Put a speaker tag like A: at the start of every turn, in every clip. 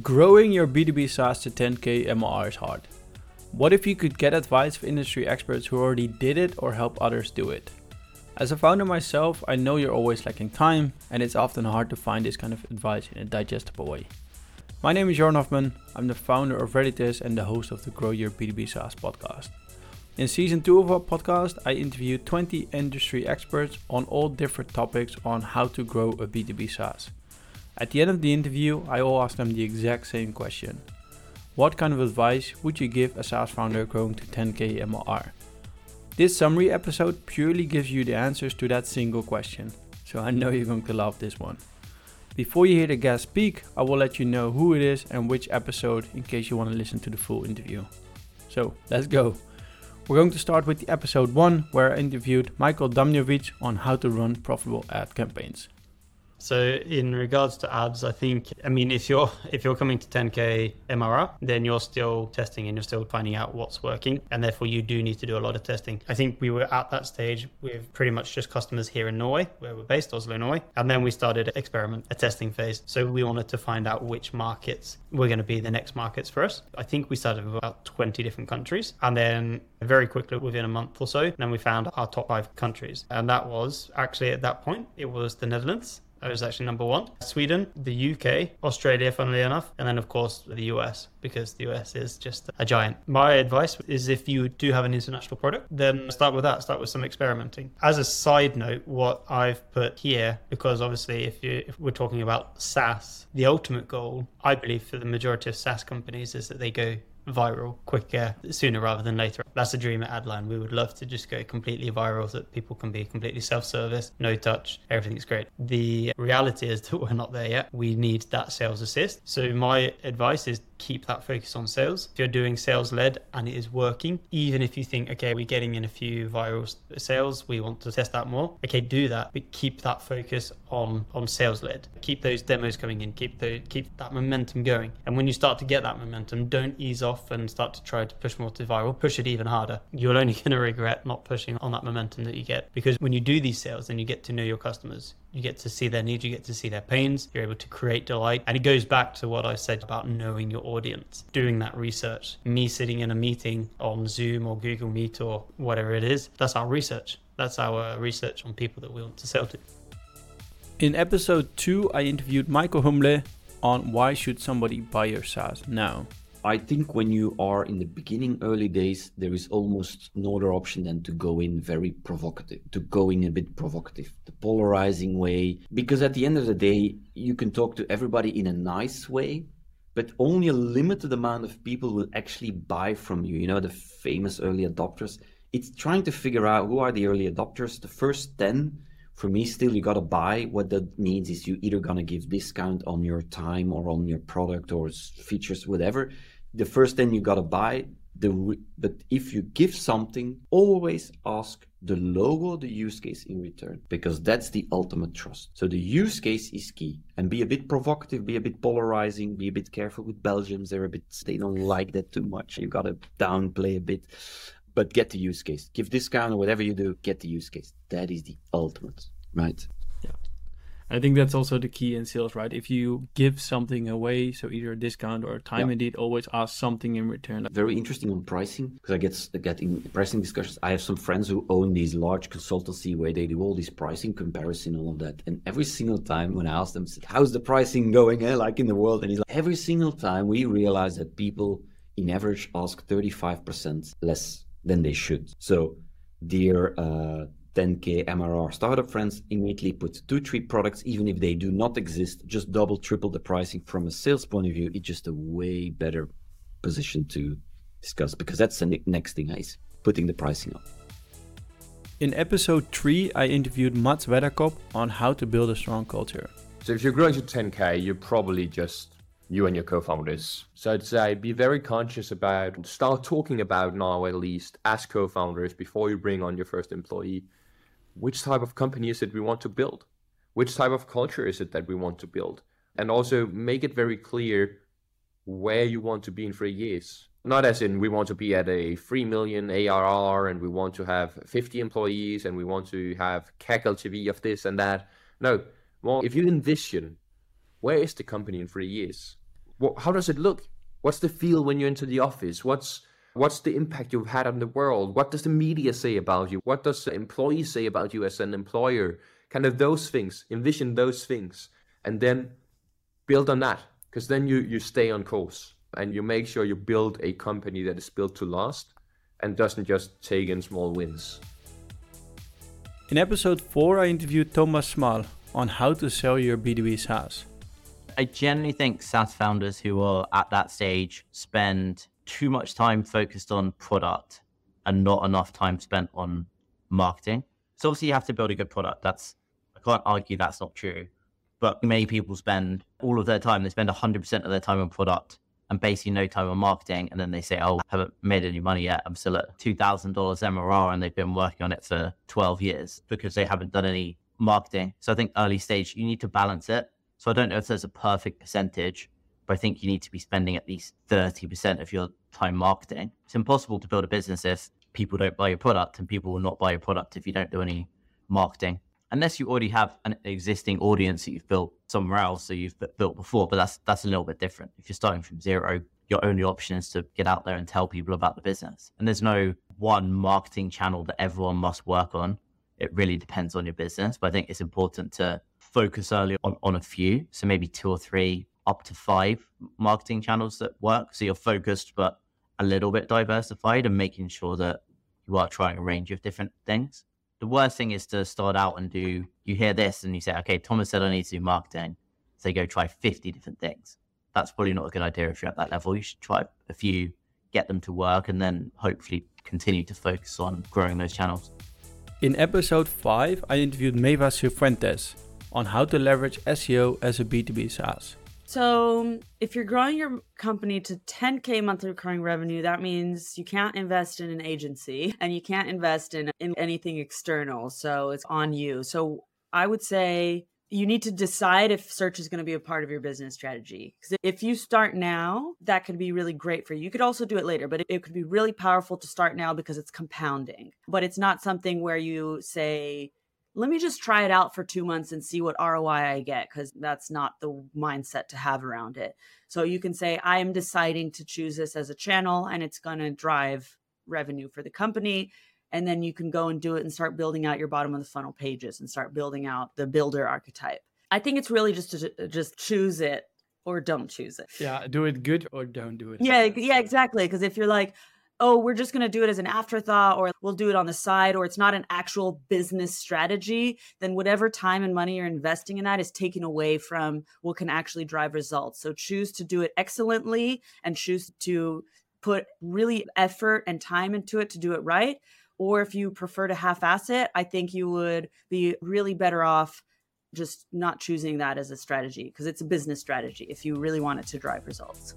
A: Growing your B2B SaaS to 10k MRR is hard. What if you could get advice from industry experts who already did it or help others do it? As a founder myself, I know you're always lacking time and it's often hard to find this kind of advice in a digestible way. My name is Joran Hofman, I'm the founder of Reditus and the host of the Grow Your B2B SaaS podcast. In season 2 of our podcast, I interviewed 20 industry experts on all different topics on how to grow a B2B SaaS. At the end of the interview, I will ask them the exact same question. What kind of advice would you give a SaaS founder growing to 10k MRR? This summary episode purely gives you the answers to that single question, so I know you're going to love this one. Before you hear the guest speak, I will let you know who it is and which episode in case you want to listen to the full interview. So let's go. We're going to start with the episode 1 where I interviewed Michael Damnjanovic on how to run profitable ad campaigns.
B: So in regards to ads, I think I mean if you're if you're coming to 10k MRR, then you're still testing and you're still finding out what's working, and therefore you do need to do a lot of testing. I think we were at that stage with pretty much just customers here in Norway, where we're based, Oslo, Norway, and then we started an experiment, a testing phase. So we wanted to find out which markets were going to be the next markets for us. I think we started with about 20 different countries, and then very quickly within a month or so, then we found our top five countries, and that was actually at that point it was the Netherlands. That was actually number one. Sweden, the UK, Australia, funnily enough, and then of course the US, because the US is just a giant. My advice is if you do have an international product, then start with that, start with some experimenting. As a side note, what I've put here, because obviously if you if we're talking about SaaS, the ultimate goal, I believe for the majority of SaaS companies is that they go viral quicker sooner rather than later. That's a dream at Adline. We would love to just go completely viral so that people can be completely self-service, no touch, everything's great. The reality is that we're not there yet. We need that sales assist. So my advice is keep that focus on sales. If you're doing sales led and it is working, even if you think, okay, we're getting in a few viral sales, we want to test that more. Okay, do that, but keep that focus on on sales led. Keep those demos coming in, keep the keep that momentum going. And when you start to get that momentum, don't ease off and start to try to push more to viral. Push it even harder. You're only going to regret not pushing on that momentum that you get because when you do these sales and you get to know your customers, you get to see their needs, you get to see their pains, you're able to create delight. And it goes back to what I said about knowing your audience, doing that research. Me sitting in a meeting on Zoom or Google Meet or whatever it is, that's our research. That's our research on people that we want to sell to.
A: In episode 2, I interviewed Michael Humblet on why should somebody buy your SaaS now.
C: I think when you are in the beginning, early days, there is almost no other option than to go in very provocative, to go in a bit provocative, the polarizing way. Because at the end of the day, you can talk to everybody in a nice way, but only a limited amount of people will actually buy from you. You know, the famous early adopters. It's trying to figure out who are the early adopters. The first 10, for me, still, you got to buy. What that means is you either going to give discount on your time or on your product or features, whatever. The first thing you gotta buy the but if you give something always ask the logo the use case in return because that's the ultimate trust. So the use case is key. And be a bit provocative be a bit polarizing be a bit careful with belgians. They're a bit they don't like that too much. You gotta downplay a bit but get the use case give discount or whatever you do get the use case that is the ultimate right Yeah.
A: I think that's also the key in sales, right? If you give something away, so either a discount or a time yeah. indeed, always ask something in return.
C: Very interesting on pricing because I get get in pricing discussions. I have some friends who own these large consultancy where they do all this pricing comparison, all of that, and every single time when I ask them, "How's the pricing going?" Eh? like in the world, and he's like, every single time we realize that people, in average, ask thirty five percent less than they should. So, dear. Uh, 10k MRR startup friends immediately put two, three products, even if they do not exist, just double, triple the pricing from a sales point of view. It's just a way better position to discuss because that's the next thing is putting the pricing up.
A: In episode 3, I interviewed Mads Wedderkopp on how to build a strong culture.
D: So if you're growing to 10k, you're probably just you and your co-founders. So I'd say be very conscious about start talking about now at least as co-founders before you bring on your first employee which type of company is it we want to build? Which type of culture is it that we want to build? And also make it very clear where you want to be in three years. Not as in we want to be at a 3 million ARR and we want to have 50 employees and we want to have CAC LTV of this and that. No, well, if you envision where is the company in three years? How does it look? What's the feel when you're into the office? What's what's the impact you've had on the world? What does the media say about you? What does the employees say about you as an employer? Kind of those things. Envision those things, and then build on that. Because then you you stay on course and you make sure you build a company that is built to last and doesn't just take in small wins.
A: In episode 4, I interviewed Thomas Smale on how to sell your B2B SaaS.
E: I generally think SaaS founders who are at that stage spend too much time focused on product and not enough time spent on marketing. So obviously you have to build a good product. That's I can't argue that's not true. But many people spend all of their time, they spend 100% of their time on product and basically no time on marketing. And then they say, oh, I haven't made any money yet. I'm still at $2,000 MRR and they've been working on it for 12 years because they haven't done any marketing. So I think early stage, you need to balance it. So I don't know if there's a perfect percentage, but I think you need to be spending at least 30% of your time marketing. It's impossible to build a business if people don't buy your product and people will not buy your product if you don't do any marketing unless you already have an existing audience that you've built somewhere else that you've built before. But that's that's a little bit different. If you're starting from zero, your only option is to get out there and tell people about the business. And there's no one marketing channel that everyone must work on. It really depends on your business. But I think it's important to focus early on, on a few. So maybe two or three, up to five marketing channels that work. So you're focused, but a little bit diversified and making sure that you are trying a range of different things the worst thing is to start out and do you hear this and you say okay thomas said i need to do marketing so go try 50 different things that's probably not a good idea if you're at that level you should try a few get them to work and then hopefully continue to focus on growing those channels
A: in episode 5 i interviewed maeva cifuentes on how to leverage seo as a b2b saas
F: so, if you're growing your company to 10K monthly recurring revenue, that means you can't invest in an agency and you can't invest in, in anything external. So, it's on you. So, I would say you need to decide if search is going to be a part of your business strategy. Because if you start now, that could be really great for you. You could also do it later, but it could be really powerful to start now because it's compounding. But it's not something where you say, let me just try it out for two months and see what ROI I get, because that's not the mindset to have around it. So you can say, I am deciding to choose this as a channel and it's going to drive revenue for the company. And then you can go and do it and start building out your bottom of the funnel pages and start building out the builder archetype. I think it's really just to uh, just choose it or don't choose it.
A: Yeah, do it good or don't do it.
F: Yeah, yeah, exactly. Because if you're like, oh, we're just going to do it as an afterthought or we'll do it on the side or it's not an actual business strategy, then whatever time and money you're investing in that is taken away from what can actually drive results. So choose to do it excellently and choose to put really effort and time into it to do it right. Or if you prefer to half ass it, I think you would be really better off just not choosing that as a strategy because it's a business strategy if you really want it to drive results.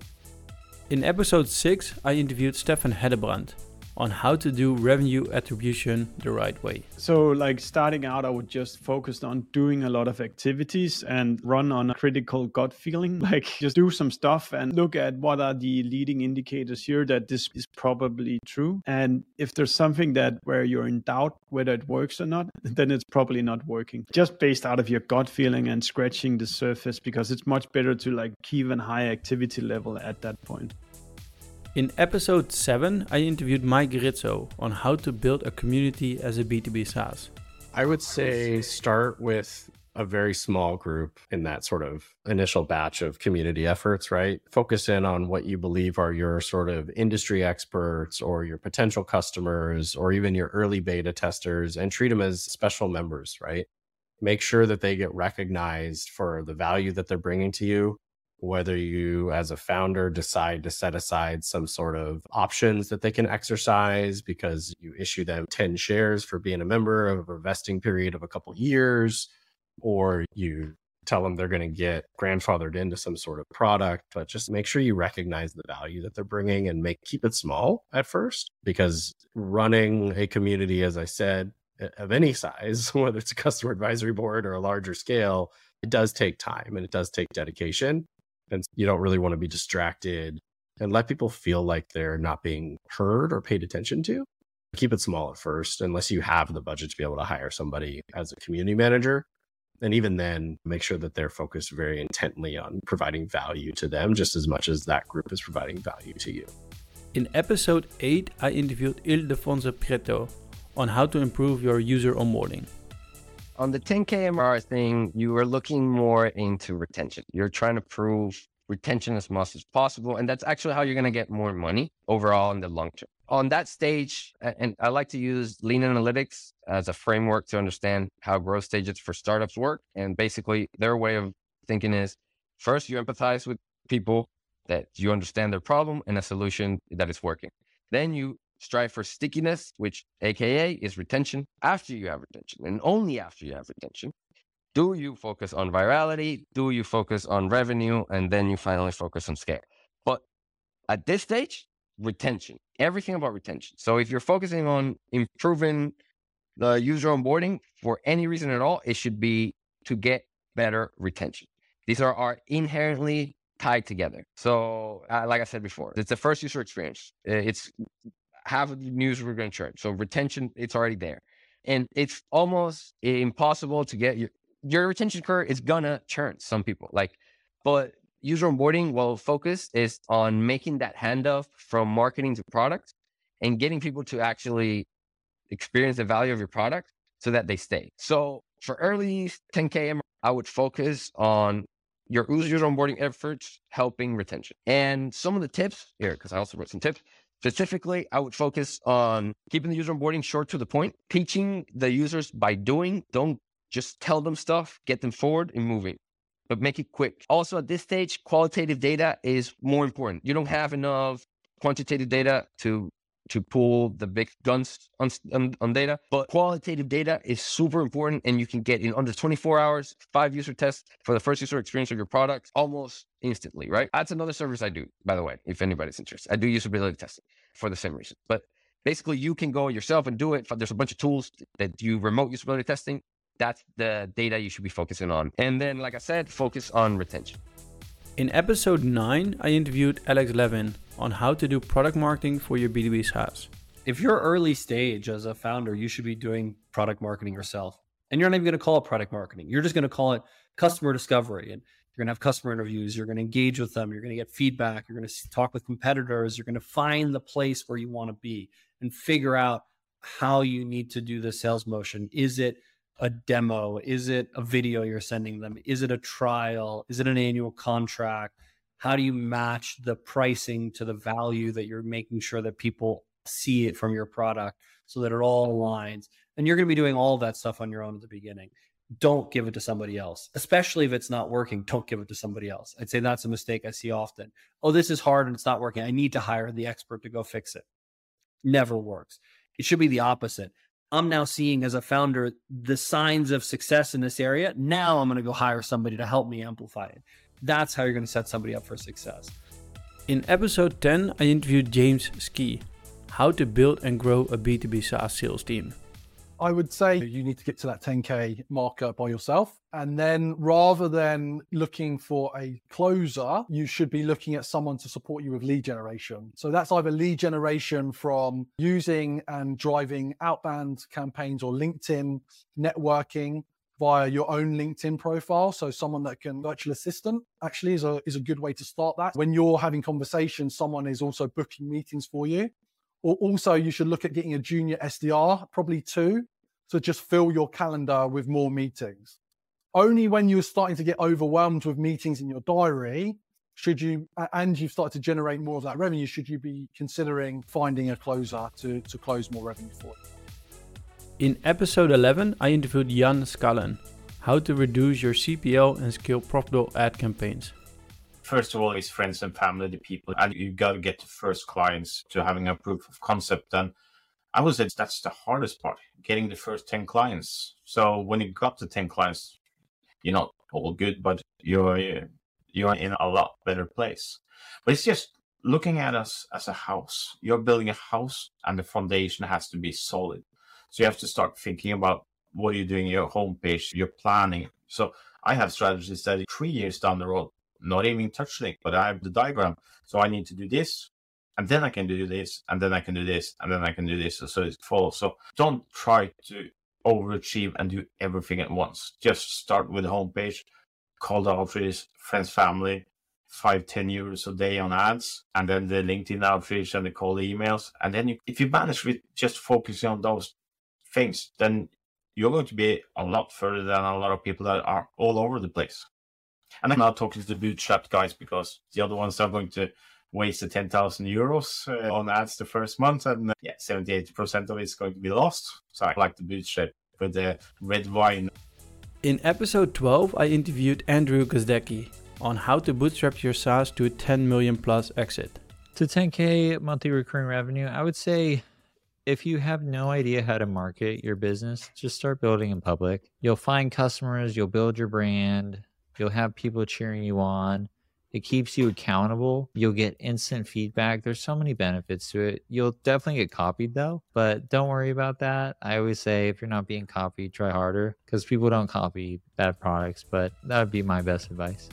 A: In episode 6, I interviewed Steffen Hedebrandt on how to do revenue attribution the right way.
G: So, like starting out, I would just focus on doing a lot of activities and run on a critical gut feeling. Like, just do some stuff and look at what are the leading indicators here that this is probably true. And if there's something that where you're in doubt whether it works or not, then it's probably not working. Just based out of your gut feeling and scratching the surface, because it's much better to like keep a high activity level at that point.
A: In episode 7, I interviewed Mike Rizzo on how to build a community as a B2B SaaS.
H: I would say start with a very small group in that sort of initial batch of community efforts, right? Focus in on what you believe are your sort of industry experts or your potential customers or even your early beta testers and treat them as special members, right? Make sure that they get recognized for the value that they're bringing to you whether you as a founder decide to set aside some sort of options that they can exercise because you issue them 10 shares for being a member of a vesting period of a couple years or you tell them they're going to get grandfathered into some sort of product but just make sure you recognize the value that they're bringing and make keep it small at first because running a community as i said of any size whether it's a customer advisory board or a larger scale it does take time and it does take dedication and you don't really want to be distracted and let people feel like they're not being heard or paid attention to. Keep it small at first, unless you have the budget to be able to hire somebody as a community manager. And even then, make sure that they're focused very intently on providing value to them just as much as that group is providing value to you.
A: In episode 8, I interviewed Ildefonso Prieto on how to improve your user onboarding.
I: On the 10K MRR thing, you are looking more into retention. You're trying to prove retention as much as possible. And that's actually how you're going to get more money overall in the long term. On that stage, and I like to use lean analytics as a framework to understand how growth stages for startups work. And basically, their way of thinking is first, you empathize with people that you understand their problem and a solution that is working. Then you strive for stickiness, which AKA is retention after you have retention and only after you have retention. Do you focus on virality? Do you focus on revenue? And then you finally focus on scale. But at this stage, retention, everything about retention. So if you're focusing on improving the user onboarding for any reason at all, it should be to get better retention. These are, are inherently tied together. So, uh, like I said before, it's the first user experience. It's half of the news we're going to churn. So retention, it's already there. And it's almost impossible to get your, your retention curve is gonna churn some people. Like, but user onboarding, well, focus is on making that handoff from marketing to product and getting people to actually experience the value of your product so that they stay. So for early 10K, I would focus on your user onboarding efforts helping retention. And some of the tips here, because I also wrote some tips. Specifically, I would focus on keeping the user onboarding short to the point, teaching the users by doing. Don't just tell them stuff, get them forward and moving, but make it quick. Also, at this stage, qualitative data is more important. You don't have enough quantitative data to to pull the big guns on, on, on, data. But qualitative data is super important and you can get in under 24 hours, five user tests for the first user experience of your product almost instantly, right? That's another service I do, by the way, if anybody's interested. I do usability testing for the same reason. But basically you can go yourself and do it. There's a bunch of tools that do remote usability testing. That's the data you should be focusing on. And then, like I said, focus on retention.
A: In episode 9, I interviewed Alex Levin on how to do product marketing for your B2B SaaS.
J: If you're early stage as a founder, you should be doing product marketing yourself. And you're not even going to call it product marketing. You're just going to call it customer discovery. And you're going to have customer interviews. You're going to engage with them. You're going to get feedback. You're going to talk with competitors. You're going to find the place where you want to be and figure out how you need to do the sales motion. Is it a demo? Is it a video you're sending them? Is it a trial? Is it an annual contract? How do you match the pricing to the value that you're making sure that people see it from your product so that it all aligns? And you're going to be doing all that stuff on your own at the beginning. Don't give it to somebody else, especially if it's not working. Don't give it to somebody else. I'd say that's a mistake I see often. Oh, this is hard and it's not working. I need to hire the expert to go fix it. Never works. It should be the opposite. I'm now seeing as a founder the signs of success in this area. Now I'm going to go hire somebody to help me amplify it. That's how you're going to set somebody up for success.
A: In episode 10, I interviewed James Ski, how to build and grow a B2B SaaS sales team.
K: I would say you need to get to that 10K marker by yourself. And then rather than looking for a closer, you should be looking at someone to support you with lead generation. So that's either lead generation from using and driving outbound campaigns or LinkedIn networking via your own LinkedIn profile. So someone that can virtual assistant actually is a is a good way to start that. When you're having conversations, someone is also booking meetings for you. Or also, you should look at getting a junior SDR, probably two, to just fill your calendar with more meetings. Only when you're starting to get overwhelmed with meetings in your diary should you, and you've started to generate more of that revenue, should you be considering finding a closer to, to close more revenue for you.
A: In episode 11, I interviewed Yann Skaalen, how to reduce your CPL and scale profitable ad campaigns
L: first of all is friends and family, the people, and you got to get the first clients to having a proof of concept. And I would say that's the hardest part, getting the first 10 clients. So when you got the 10 clients, you're not all good, but you're, you're in a lot better place. But it's just looking at us as a house. You're building a house and the foundation has to be solid. So you have to start thinking about what you're you doing your homepage, your planning. So I have strategies that three years down the road, not even touch link, but I have the diagram. So I need to do this, and then I can do this, and then I can do this, and then I can do this. So it follows. So don't try to overachieve and do everything at once. Just start with the homepage, call the outreach, friends, family, five, 10 euros a day on ads, and then the LinkedIn outreach and the cold emails. And then you, if you manage with just focusing on those things, then you're going to be a lot further than a lot of people that are all over the place. And I'm not talking to the bootstrapped guys because the other ones are going to waste the 10,000 euros uh, on ads the first month. And uh, yeah, 78% of it is going to be lost. So I like the bootstrap with the red wine.
A: In episode 12, I interviewed Andrew Gazdecki on how to bootstrap your SaaS to a 10 million plus exit.
M: To 10K monthly recurring revenue, I would say if you have no idea how to market your business, just start building in public. You'll find customers, you'll build your brand, you'll have people cheering you on. It keeps you accountable. You'll get instant feedback. There's so many benefits to it. You'll definitely get copied though, but don't worry about that. I always say if you're not being copied, try harder because people don't copy bad products, but that would be my best advice.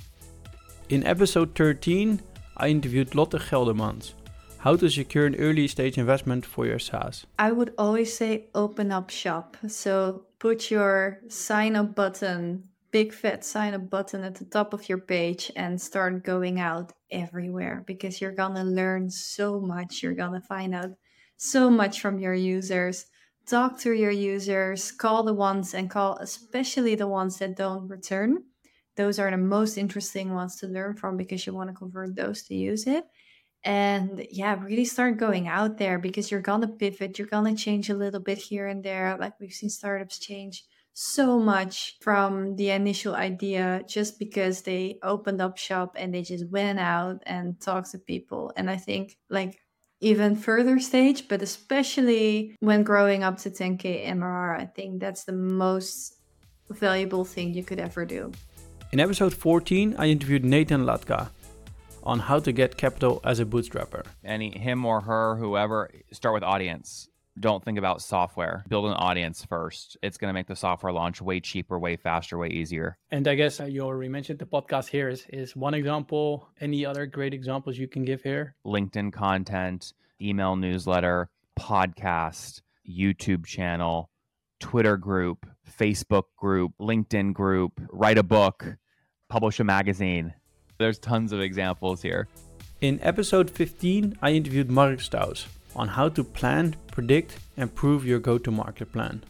A: In episode 13, I interviewed Lotte Geldermans. How to secure an early stage investment for your SaaS.
N: I would always say open up shop. So put your sign up button big fat sign up button at the top of your page and start going out everywhere because you're gonna learn so much. You're gonna find out so much from your users. Talk to your users, call the ones and call especially the ones that don't return. Those are the most interesting ones to learn from because you want to convert those to use it. And yeah, really start going out there because you're gonna pivot, you're gonna change a little bit here and there. Like we've seen startups change so much from the initial idea just because they opened up shop and they just went out and talked to people. And I think like even further stage, but especially when growing up to 10k MRR, I think that's the most valuable thing you could ever do.
A: In episode 14, I interviewed Nathan Latka on how to get capital as a bootstrapper.
O: Any him or her, whoever, start with audience don't think about software. Build an audience first. It's going to make the software launch way cheaper, way faster, way easier.
A: And I guess uh, you already mentioned the podcast here is, is one example. Any other great examples you can give here?
O: LinkedIn content, email newsletter, podcast, YouTube channel, Twitter group, Facebook group, LinkedIn group, write a book, publish a magazine. There's tons of examples here.
A: In episode 15, I interviewed Mark Stouse on how to plan, predict, and prove your go to market plan?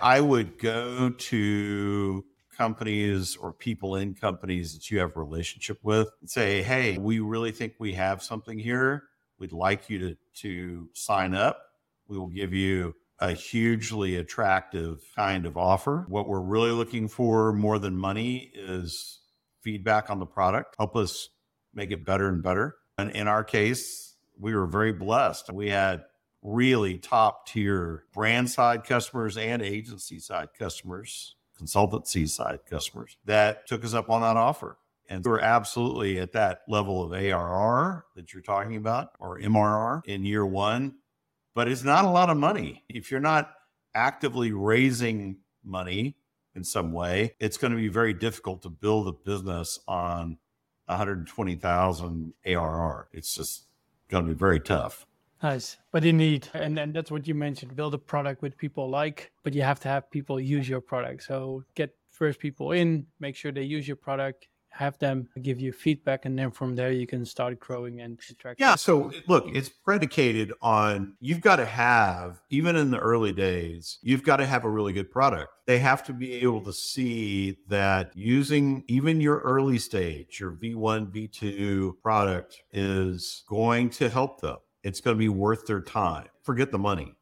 P: I would go to companies or people in companies that you have a relationship with and say, hey, we really think we have something here. We'd like you to, to sign up. We will give you a hugely attractive kind of offer. What we're really looking for more than money is feedback on the product. Help us make it better and better. And in our case, we were very blessed. We had really top tier brand side customers and agency side customers, consultancy side customers that took us up on that offer. And we're absolutely at that level of ARR that you're talking about or MRR in year one. But it's not a lot of money. If you're not actively raising money in some way, it's going to be very difficult to build a business on 120,000 ARR. It's just going to be very tough.
A: Nice. But need, and then that's what you mentioned, build a product with people like, but you have to have people use your product. So get first people in, make sure they use your product, have them give you feedback and then from there you can start growing and attract
P: yeah so look it's predicated on you've got to have even in the early days you've got to have a really good product. They have to be able to see that using even your early stage your v1 v2 product is going to help them. It's going to be worth their time. Forget the money.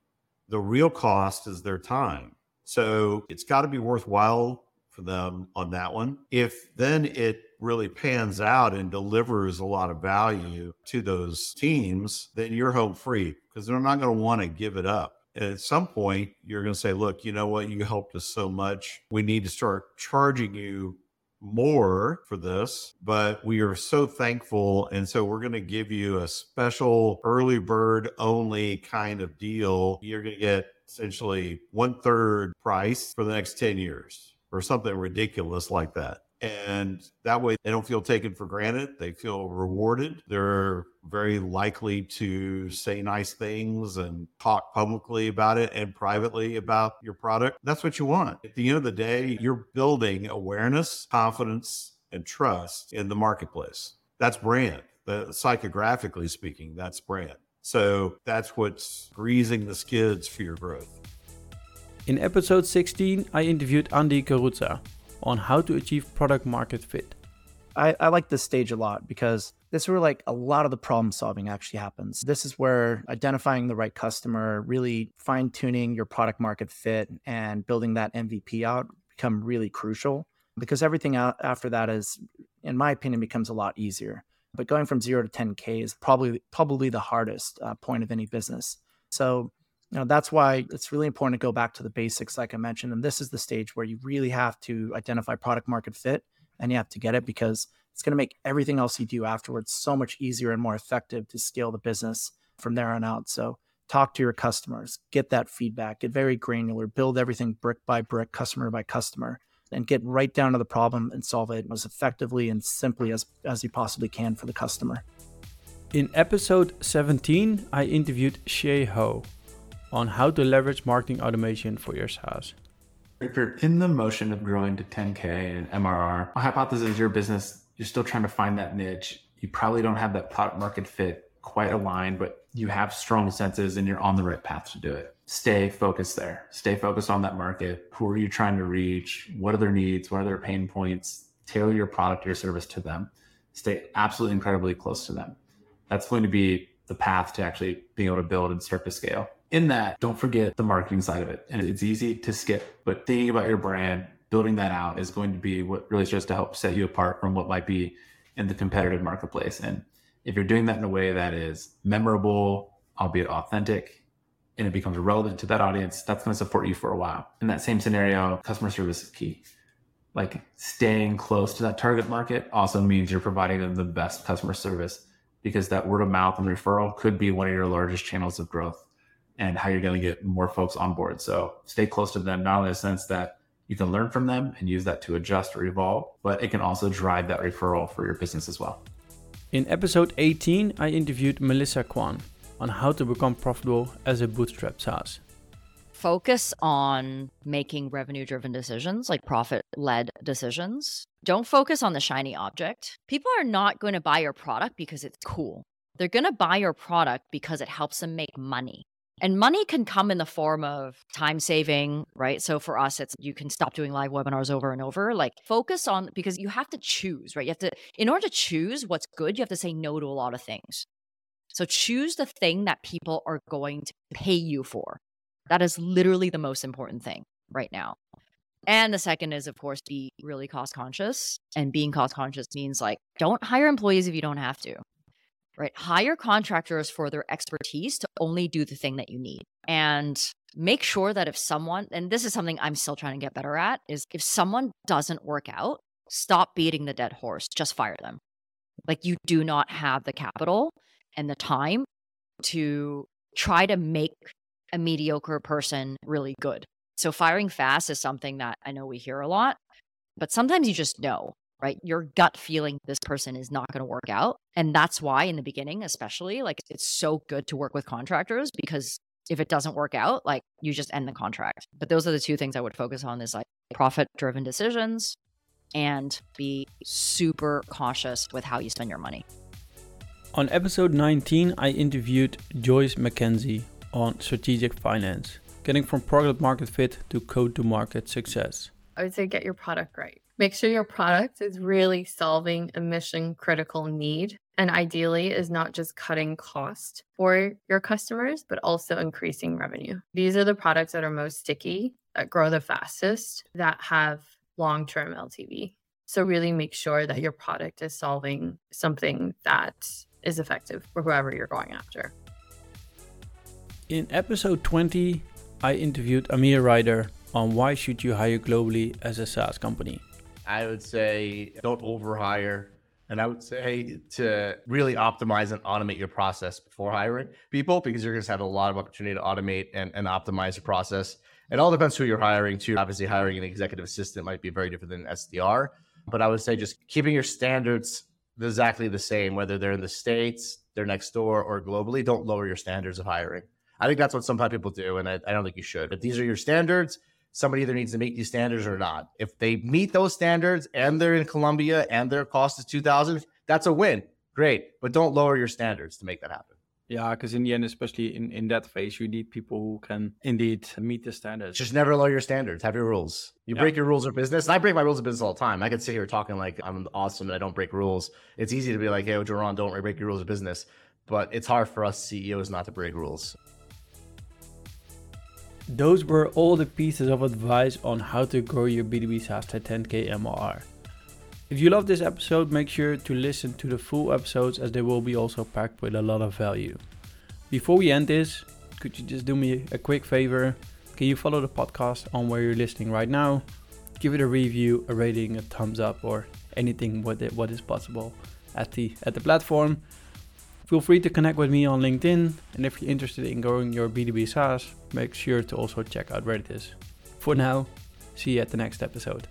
P: The real cost is their time. So it's got to be worthwhile for them on that one. If then it really pans out and delivers a lot of value to those teams, then you're home free because they're not going to want to give it up. And at some point, you're going to say, look, you know what? You helped us so much. We need to start charging you more for this, but we are so thankful. And so we're going to give you a special early bird only kind of deal. You're going to get essentially one third price for the next 10 years or something ridiculous like that. And that way they don't feel taken for granted. They feel rewarded. They're very likely to say nice things and talk publicly about it and privately about your product. That's what you want. At the end of the day, you're building awareness, confidence, and trust in the marketplace. That's brand. The, psychographically speaking, that's brand. So that's what's greasing the skids for your growth.
A: In episode 16, I interviewed Andy Caruza on how to achieve product market fit.
Q: I, I like this stage a lot because this is where like a lot of the problem solving actually happens. This is where identifying the right customer, really fine tuning your product market fit and building that MVP out become really crucial because everything after that is, in my opinion, becomes a lot easier. But going from zero to 10K is probably probably the hardest uh, point of any business. So you know that's why it's really important to go back to the basics like i mentioned and this is the stage where you really have to identify product market fit and you have to get it because it's going to make everything else you do afterwards so much easier and more effective to scale the business from there on out. So talk to your customers get that feedback get very granular build everything brick by brick customer by customer and get right down to the problem and solve it as effectively and simply as, as you possibly can for the customer.
A: In episode 17 i interviewed shay ho on how to leverage marketing automation for your SaaS.
R: If you're in the motion of growing to 10K and MRR, my hypothesis is your business, you're still trying to find that niche. You probably don't have that product market fit quite aligned, but you have strong senses and you're on the right path to do it. Stay focused there. Stay focused on that market. Who are you trying to reach? What are their needs? What are their pain points? Tailor your product or your service to them. Stay absolutely incredibly close to them. That's going to be the path to actually being able to build and start to scale in that, don't forget the marketing side of it. And it's easy to skip, but thinking about your brand, building that out is going to be what really starts to help set you apart from what might be in the competitive marketplace. And if you're doing that in a way that is memorable, albeit authentic, and it becomes relevant to that audience, that's going to support you for a while. In that same scenario, customer service is key. Like staying close to that target market also means you're providing them the best customer service because that word of mouth and referral could be one of your largest channels of growth and how you're going to get more folks on board. So stay close to them, not only in the sense that you can learn from them and use that to adjust or evolve, but it can also drive that referral for your business as well.
A: In episode 18, I interviewed Melissa Kwan on how to become profitable as a bootstrap SaaS.
S: Focus on making revenue driven decisions, like profit led decisions. Don't focus on the shiny object. People are not going to buy your product because it's cool. They're going to buy your product because it helps them make money. And money can come in the form of time saving, right? So for us, it's you can stop doing live webinars over and over. Like focus on because you have to choose, right? You have to, in order to choose what's good, you have to say no to a lot of things. So choose the thing that people are going to pay you for. That is literally the most important thing right now. And the second is, of course, be really cost conscious. And being cost conscious means like, don't hire employees if you don't have to right? Hire contractors for their expertise to only do the thing that you need. And make sure that if someone, and this is something I'm still trying to get better at, is if someone doesn't work out, stop beating the dead horse, just fire them. Like you do not have the capital and the time to try to make a mediocre person really good. So firing fast is something that I know we hear a lot, but sometimes you just know right? Your gut feeling this person is not going to work out. And that's why in the beginning, especially, like it's so good to work with contractors because if it doesn't work out, like you just end the contract. But those are the two things I would focus on is like profit driven decisions and be super cautious with how you spend your money.
A: On episode 19, I interviewed Joyce McKenzie on strategic finance, getting from product market fit to go to market success.
T: I would say get your product right. Make sure your product is really solving a mission critical need and ideally is not just cutting cost for your customers, but also increasing revenue. These are the products that are most sticky, that grow the fastest, that have long term LTV. So, really make sure that your product is solving something that is effective for whoever you're going after.
A: In episode 20, I interviewed Amir Reiter on why should you hire globally as a SaaS company.
U: I would say don't overhire. And I would say to really optimize and automate your process before hiring people because you're going to have a lot of opportunity to automate and, and optimize your process. It all depends who you're hiring too. Obviously, hiring an executive assistant might be very different than an SDR, But I would say just keeping your standards exactly the same, whether they're in the States, they're next door, or globally. Don't lower your standards of hiring. I think that's what some people do, and I, I don't think you should. But these are your standards. Somebody either needs to meet these standards or not. If they meet those standards and they're in Colombia and their cost is 2000, that's a win. Great. But don't lower your standards to make that happen.
A: Yeah, because in the end, especially in, in that phase, you need people who can indeed meet the standards.
U: Just never lower your standards. Have your rules. You
A: Yeah.
U: break your rules of business. And I break my rules of business all the time. I could sit here talking like I'm awesome and I don't break rules. It's easy to be like, hey, Joran, don't break your rules of business. But it's hard for us CEOs not to break rules.
A: Those were all the pieces of advice on how to grow your B2B SaaS to 10k MRR. If you love this episode, make sure to listen to the full episodes as they will be also packed with a lot of value. Before we end this, could you just do me a quick favor? Can you follow the podcast on where you're listening right now? Give it a review, a rating, a thumbs up, or anything what, is possible at the at the platform. Feel free to connect with me on LinkedIn, and if you're interested in growing your B2B SaaS, make sure to also check out where it is. For now, see you at the next episode.